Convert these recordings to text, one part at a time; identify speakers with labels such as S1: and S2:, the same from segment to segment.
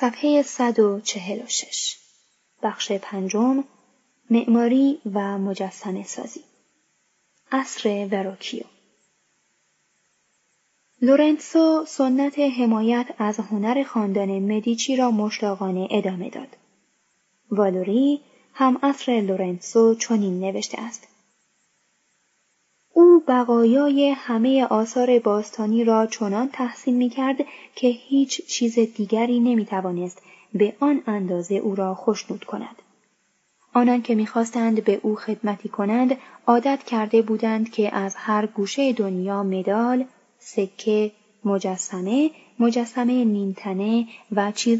S1: صفحه 146 بخش پنجم معماری و مجسمه سازی عصر وروکیو لورنسو سنت حمایت از هنر خاندان مدیچی را مشتاقانه ادامه داد. والوری هم عصر لورنسو چنین نوشته است. او بقایای همه آثار باستانی را چنان تحسین می کرد که هیچ چیز دیگری نمی توانست به آن اندازه او را خوشنود کند. آنان که می‌خواستند به او خدمتی کنند عادت کرده بودند که از هر گوشه دنیا مدال، سکه، مجسمه، مجسمه نیمتنه و چیز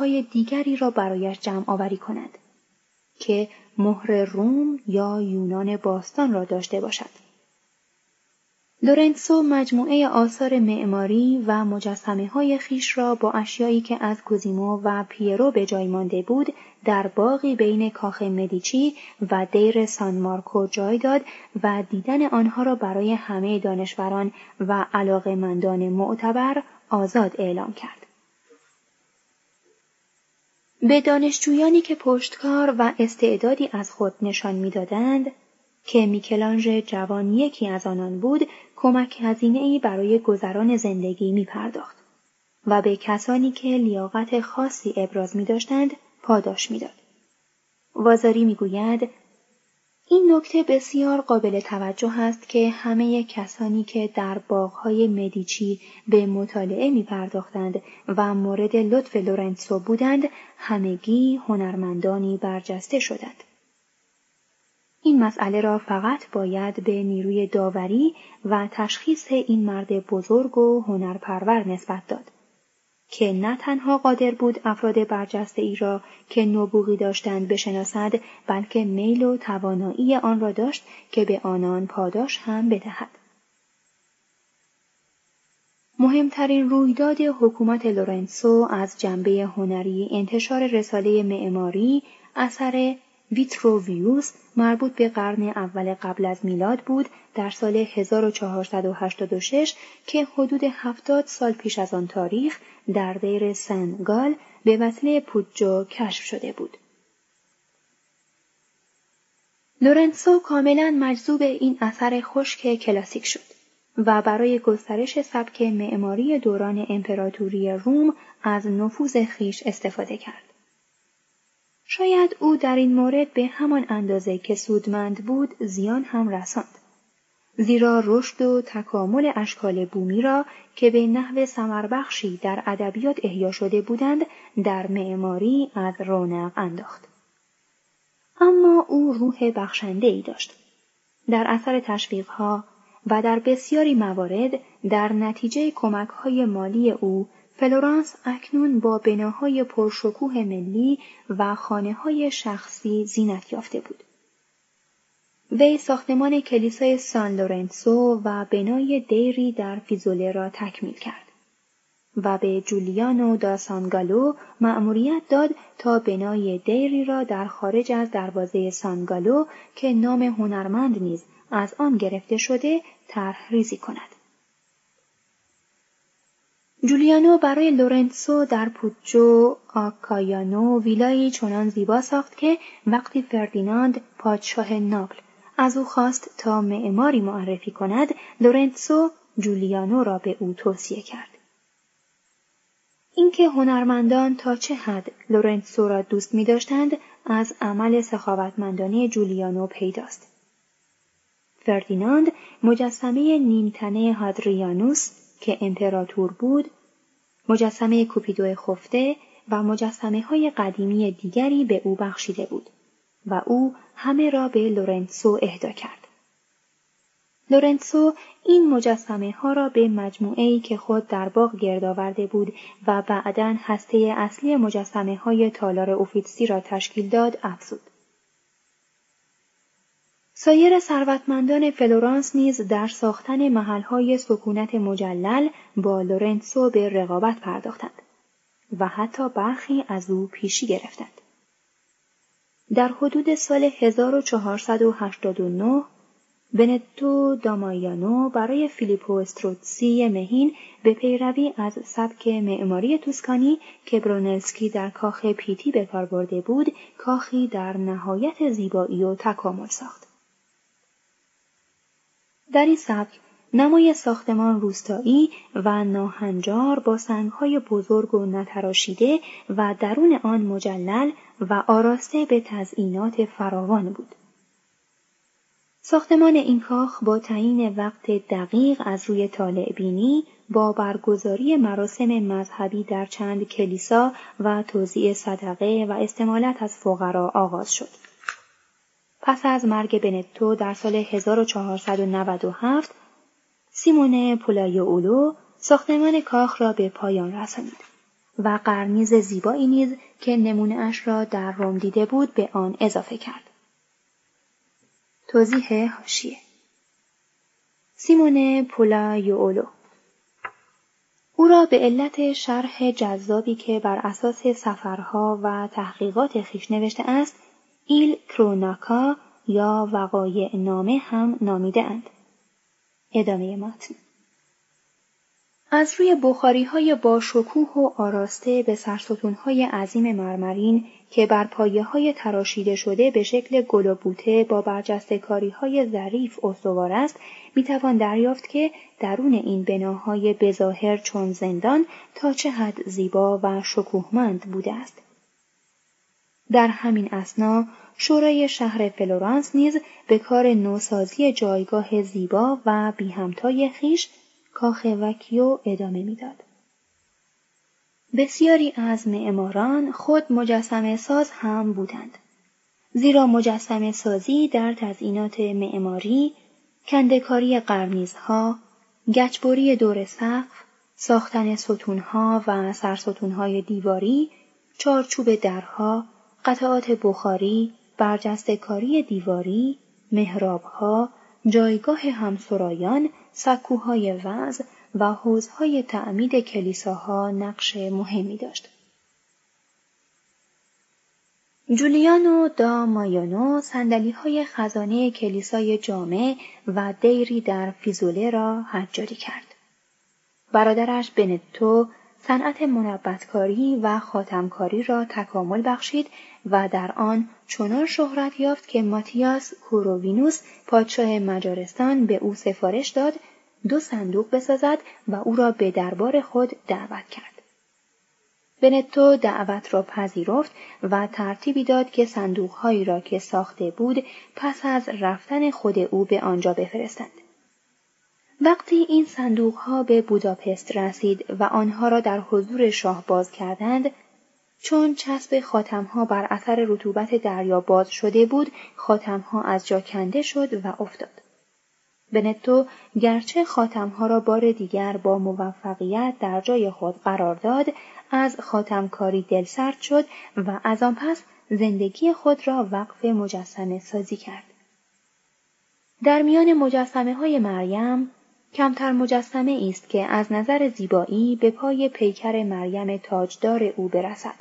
S1: های دیگری را برایش جمع آوری کند که مهر روم یا یونان باستان را داشته باشد. لورنسو مجموعه آثار معماری و مجسمه های خیش را با اشیایی که از کوزیمو و پیرو به جای مانده بود در باقی بین کاخ مدیچی و دیر سان مارکو جای داد و دیدن آنها را برای همه دانشوران و علاقمندان معتبر آزاد اعلام کرد. به دانشجویانی که پشتکار و استعدادی از خود نشان می‌دادند که میکلانژ جوان یکی از آنان بود کمک هزینه ای برای گذران زندگی می پرداخت و به کسانی که لیاقت خاصی ابراز می داشتند پاداش می‌داد. وازاری می گوید این نکته بسیار قابل توجه است که همه کسانی که در باغهای مدیچی به مطالعه می پرداختند و مورد لطف لورنسو بودند همگی هنرمندانی برجسته شدند. این مسئله را فقط باید به نیروی داوری و تشخیص این مرد بزرگ و هنرپرور نسبت داد. که نه تنها قادر بود افراد برجسته ای را که نبوغی داشتند بشناسد بلکه میل و توانایی آن را داشت که به آنان پاداش هم بدهد. مهمترین رویداد حکومت لورنسو از جنبه هنری انتشار رساله معماری اثر ویتروویوس مربوط به قرن اول قبل از میلاد بود در سال 1486 که حدود 70 سال پیش از آن تاریخ در دیر سنگال به وسیله پوجو کشف شده بود. لورنسو کاملا مجذوب این اثر خشک کلاسیک شد و برای گسترش سبک معماری دوران امپراتوری روم از نفوذ خیش استفاده کرد. شاید او در این مورد به همان اندازه که سودمند بود زیان هم رساند. زیرا رشد و تکامل اشکال بومی را که به نحو سمربخشی در ادبیات احیا شده بودند در معماری از رونق انداخت. اما او روح بخشنده ای داشت. در اثر تشویقها و در بسیاری موارد در نتیجه کمک های مالی او فلورانس اکنون با بناهای پرشکوه ملی و خانه های شخصی زینت یافته بود. وی ساختمان کلیسای سان لورنسو و بنای دیری در فیزوله را تکمیل کرد و به جولیانو دا سانگالو مأموریت داد تا بنای دیری را در خارج از دروازه سانگالو که نام هنرمند نیز از آن گرفته شده طرح ریزی کند. جولیانو برای لورنسو در پوچو آکایانو ویلایی چنان زیبا ساخت که وقتی فردیناند پادشاه ناپل از او خواست تا معماری معرفی کند لورنسو جولیانو را به او توصیه کرد. اینکه هنرمندان تا چه حد لورنسو را دوست می داشتند از عمل سخاوتمندانه جولیانو پیداست. فردیناند مجسمه نیمتنه هادریانوس که امپراتور بود مجسمه کوپیدو خفته و مجسمه های قدیمی دیگری به او بخشیده بود و او همه را به لورنسو اهدا کرد. لورنسو این مجسمه ها را به مجموعه‌ای که خود در باغ گرد آورده بود و بعدا هسته اصلی مجسمه های تالار اوفیتسی را تشکیل داد افزود. سایر ثروتمندان فلورانس نیز در ساختن محلهای سکونت مجلل با لورنسو به رقابت پرداختند و حتی برخی از او پیشی گرفتند. در حدود سال 1489 بنتو دامایانو برای فیلیپو استروتسی مهین به پیروی از سبک معماری توسکانی که برونلسکی در کاخ پیتی به کار برده بود کاخی در نهایت زیبایی و تکامل ساخت. در این سبک نمای ساختمان روستایی و ناهنجار با سنگهای بزرگ و نتراشیده و درون آن مجلل و آراسته به تزئینات فراوان بود. ساختمان این کاخ با تعیین وقت دقیق از روی طالع بینی با برگزاری مراسم مذهبی در چند کلیسا و توزیع صدقه و استمالت از فقرا آغاز شد. پس از مرگ بنتو در سال 1497 سیمون اولو ساختمان کاخ را به پایان رسانید و قرنیز زیبایی نیز که نمونه اش را در روم دیده بود به آن اضافه کرد. توضیح هاشیه سیمون اولو او را به علت شرح جذابی که بر اساس سفرها و تحقیقات خیش نوشته است ایل کروناکا یا وقایع نامه هم نامیده اند. ادامه متن از روی بخاری های با شکوه و آراسته به سرستون های عظیم مرمرین که بر پایه های تراشیده شده به شکل گل و بوته با برجسته کاری های ظریف استوار است می‌توان دریافت که درون این بناهای بظاهر چون زندان تا چه حد زیبا و شکوهمند بوده است. در همین اثنا شورای شهر فلورانس نیز به کار نوسازی جایگاه زیبا و بی همتای خویش کاخ وکیو ادامه می‌داد. بسیاری از معماران خود مجسمه ساز هم بودند. زیرا مجسمه سازی در تزئینات معماری، کنده‌کاری قرنیزها، گچبری دور سقف، ساختن ستونها و سرستونهای دیواری، چارچوب درها، قطعات بخاری، برجستهکاری دیواری، محرابها، جایگاه همسرایان، سکوهای وز و حوزهای تعمید کلیساها نقش مهمی داشت. جولیانو دا مایانو سندلی های خزانه کلیسای جامع و دیری در فیزوله را حجاری کرد. برادرش بنتو صنعت منبتکاری و خاتمکاری را تکامل بخشید و در آن چنان شهرت یافت که ماتیاس کورووینوس پادشاه مجارستان به او سفارش داد دو صندوق بسازد و او را به دربار خود دعوت کرد. بنتو دعوت را پذیرفت و ترتیبی داد که صندوقهایی را که ساخته بود پس از رفتن خود او به آنجا بفرستند. وقتی این صندوقها به بوداپست رسید و آنها را در حضور شاه باز کردند، چون چسب خاتمها بر اثر رطوبت دریا باز شده بود، خاتمها از جا کنده شد و افتاد. بنتو گرچه خاتمها را بار دیگر با موفقیت در جای خود قرار داد از خاتمکاری دلسرد شد و از آن پس زندگی خود را وقف مجسمه سازی کرد. در میان مجسمه های مریم کمتر مجسمه است که از نظر زیبایی به پای پیکر مریم تاجدار او برسد.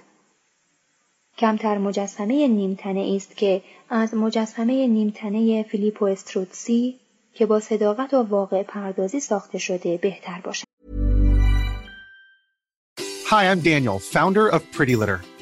S1: کمتر مجسمه نیمتنه است که از مجسمه نیمتنه فیلیپو استروتسی که با صداقت و واقع پردازی ساخته شده بهتر باشد.
S2: Hi, I'm Daniel, founder of Pretty Litter.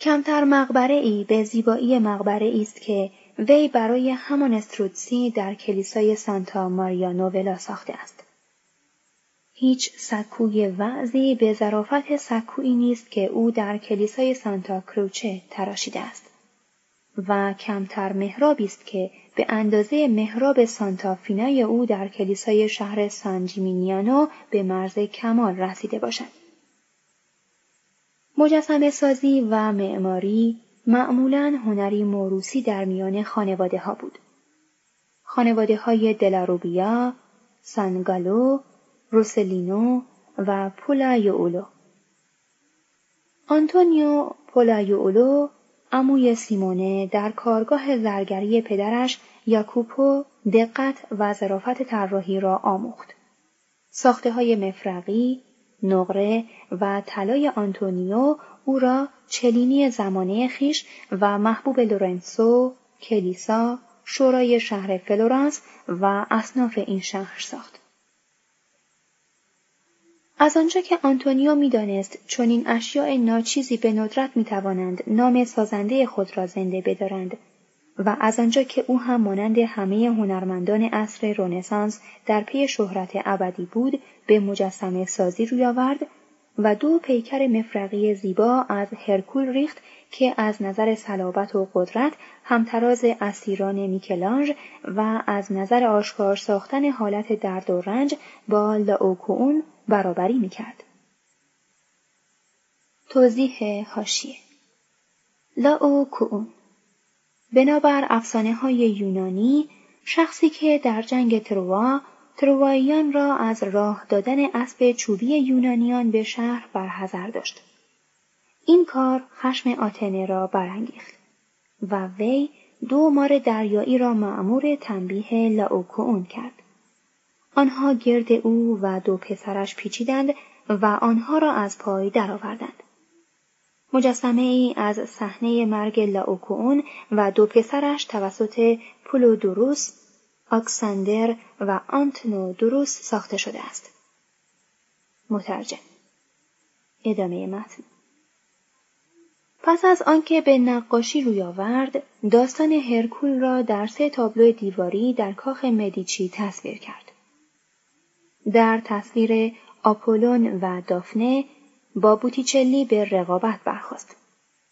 S1: کمتر مقبره ای به زیبایی مقبره است که وی برای همان استروتسی در کلیسای سانتا ماریا نوولا ساخته است. هیچ سکوی وعظی به ظرافت سکویی نیست که او در کلیسای سانتا کروچه تراشیده است و کمتر محرابی است که به اندازه محراب سانتا فینای او در کلیسای شهر سانجیمینیانو به مرز کمال رسیده باشد. مجسمه سازی و معماری معمولا هنری موروسی در میان خانواده ها بود. خانواده های دلاروبیا، سانگالو، روسلینو و پولایولو. آنتونیو پولایولو عموی سیمونه در کارگاه زرگری پدرش یاکوپو دقت و ظرافت طراحی را آموخت. ساخته های مفرقی، نقره و طلای آنتونیو او را چلینی زمانه خویش و محبوب لورنسو، کلیسا، شورای شهر فلورانس و اصناف این شهر ساخت. از آنجا که آنتونیو می‌دانست چنین اشیاء ناچیزی به ندرت می‌توانند نام سازنده خود را زنده بدارند و از آنجا که او هم مانند همه هنرمندان عصر رنسانس در پی شهرت ابدی بود به مجسمه سازی روی آورد و دو پیکر مفرقی زیبا از هرکول ریخت که از نظر صلابت و قدرت همتراز اسیران میکلانج و از نظر آشکار ساختن حالت درد و رنج با لاوکوون برابری می‌کرد. توضیح هاشیه لاوکوون بنابر افسانه های یونانی شخصی که در جنگ تروا ترواییان را از راه دادن اسب چوبی یونانیان به شهر برحضر داشت. این کار خشم آتنه را برانگیخت و وی دو مار دریایی را معمور تنبیه لاوکوون کرد. آنها گرد او و دو پسرش پیچیدند و آنها را از پای درآوردند. مجسمه ای از صحنه مرگ لاوکوون و دو پسرش توسط پولودوروس، آکساندر و آنتنو دروس ساخته شده است. مترجم. ادامه متن. پس از آنکه به نقاشی روی آورد داستان هرکول را در سه تابلو دیواری در کاخ مدیچی تصویر کرد. در تصویر آپولون و دافنه با بوتیچلی به رقابت برخواست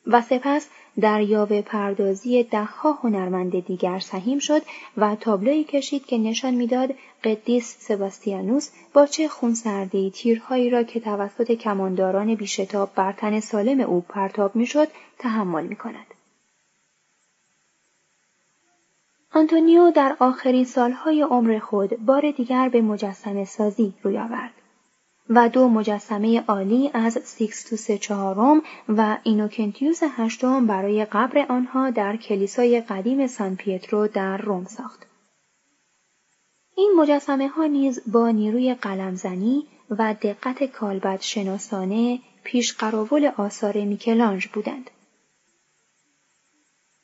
S1: و سپس در یاوه پردازی دهها هنرمند دیگر سهیم شد و تابلوی کشید که نشان می‌داد قدیس سباستیانوس با چه خونسردی تیرهایی را که توسط کمانداران بیشتاب بر تن سالم او پرتاب می‌شد تحمل می کند. آنتونیو در آخرین سالهای عمر خود بار دیگر به مجسمه سازی روی آورد. و دو مجسمه عالی از سیکستوس چهارم و اینوکنتیوس هشتم برای قبر آنها در کلیسای قدیم سان پیترو در روم ساخت. این مجسمه ها نیز با نیروی قلمزنی و دقت کالبد شناسانه پیش قراول آثار میکلانژ بودند.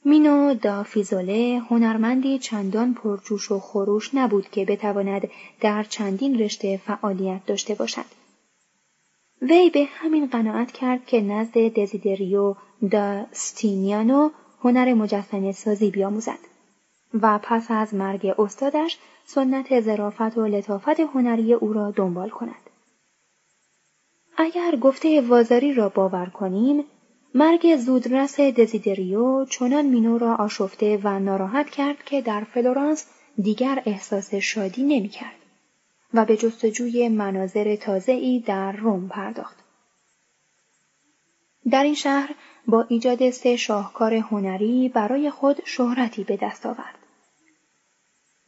S1: مینو دا فیزوله هنرمندی چندان پرجوش و خروش نبود که بتواند در چندین رشته فعالیت داشته باشد. وی به همین قناعت کرد که نزد دزیدریو دا ستینیانو هنر مجسمه سازی بیاموزد و پس از مرگ استادش سنت ظرافت و لطافت هنری او را دنبال کند. اگر گفته وازاری را باور کنیم مرگ زودرس دزیدریو چنان مینو را آشفته و ناراحت کرد که در فلورانس دیگر احساس شادی نمی کرد و به جستجوی مناظر تازه‌ای در روم پرداخت. در این شهر با ایجاد سه شاهکار هنری برای خود شهرتی به دست آورد.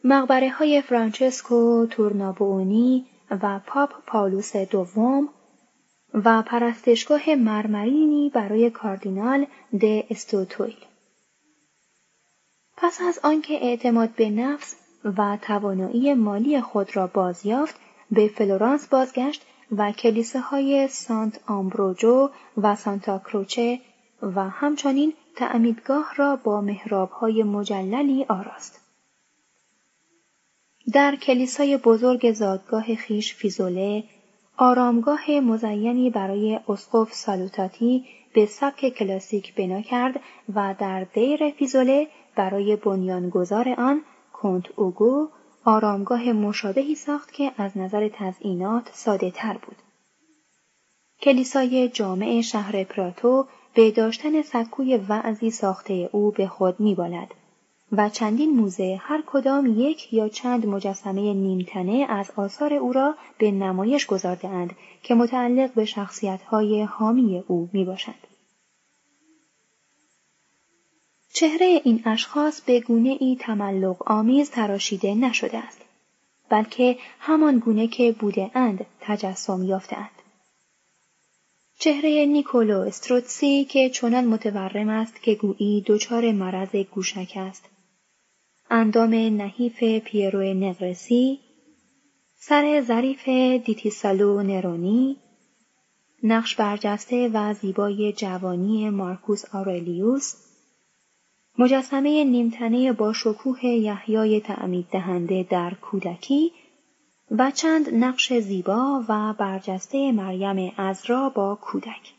S1: مقبره های فرانچسکو تورنابونی و پاپ پاولوس دوم و پرستشگاه مرمرینی برای کاردینال د استوتویل. پس از آنکه اعتماد به نفس و توانایی مالی خود را بازیافت به فلورانس بازگشت و کلیساهای سانت آمبروجو و سانتا کروچه و همچنین تعمیدگاه را با محرابهای مجللی آراست. در کلیسای بزرگ زادگاه خیش فیزوله آرامگاه مزینی برای اسقف سالوتاتی به سبک کلاسیک بنا کرد و در دیر فیزوله برای بنیانگذار آن کنت اوگو آرامگاه مشابهی ساخت که از نظر تزئینات ساده تر بود. کلیسای جامع شهر پراتو به داشتن سکوی وعظی ساخته او به خود میبالد و چندین موزه هر کدام یک یا چند مجسمه نیمتنه از آثار او را به نمایش گذارده اند که متعلق به شخصیت‌های حامی او می باشند. چهره این اشخاص به گونه ای تملق آمیز تراشیده نشده است بلکه همان گونه که بوده اند تجسم یافته اند. چهره نیکولو استروتسی که چنان متورم است که گویی دچار مرض گوشک است اندام نحیف پیرو نقرسی سر ظریف دیتیسالو نرونی نقش برجسته و زیبای جوانی مارکوس آرلیوس مجسمه نیمتنه با شکوه یحیای تعمید دهنده در کودکی و چند نقش زیبا و برجسته مریم ازرا با کودک.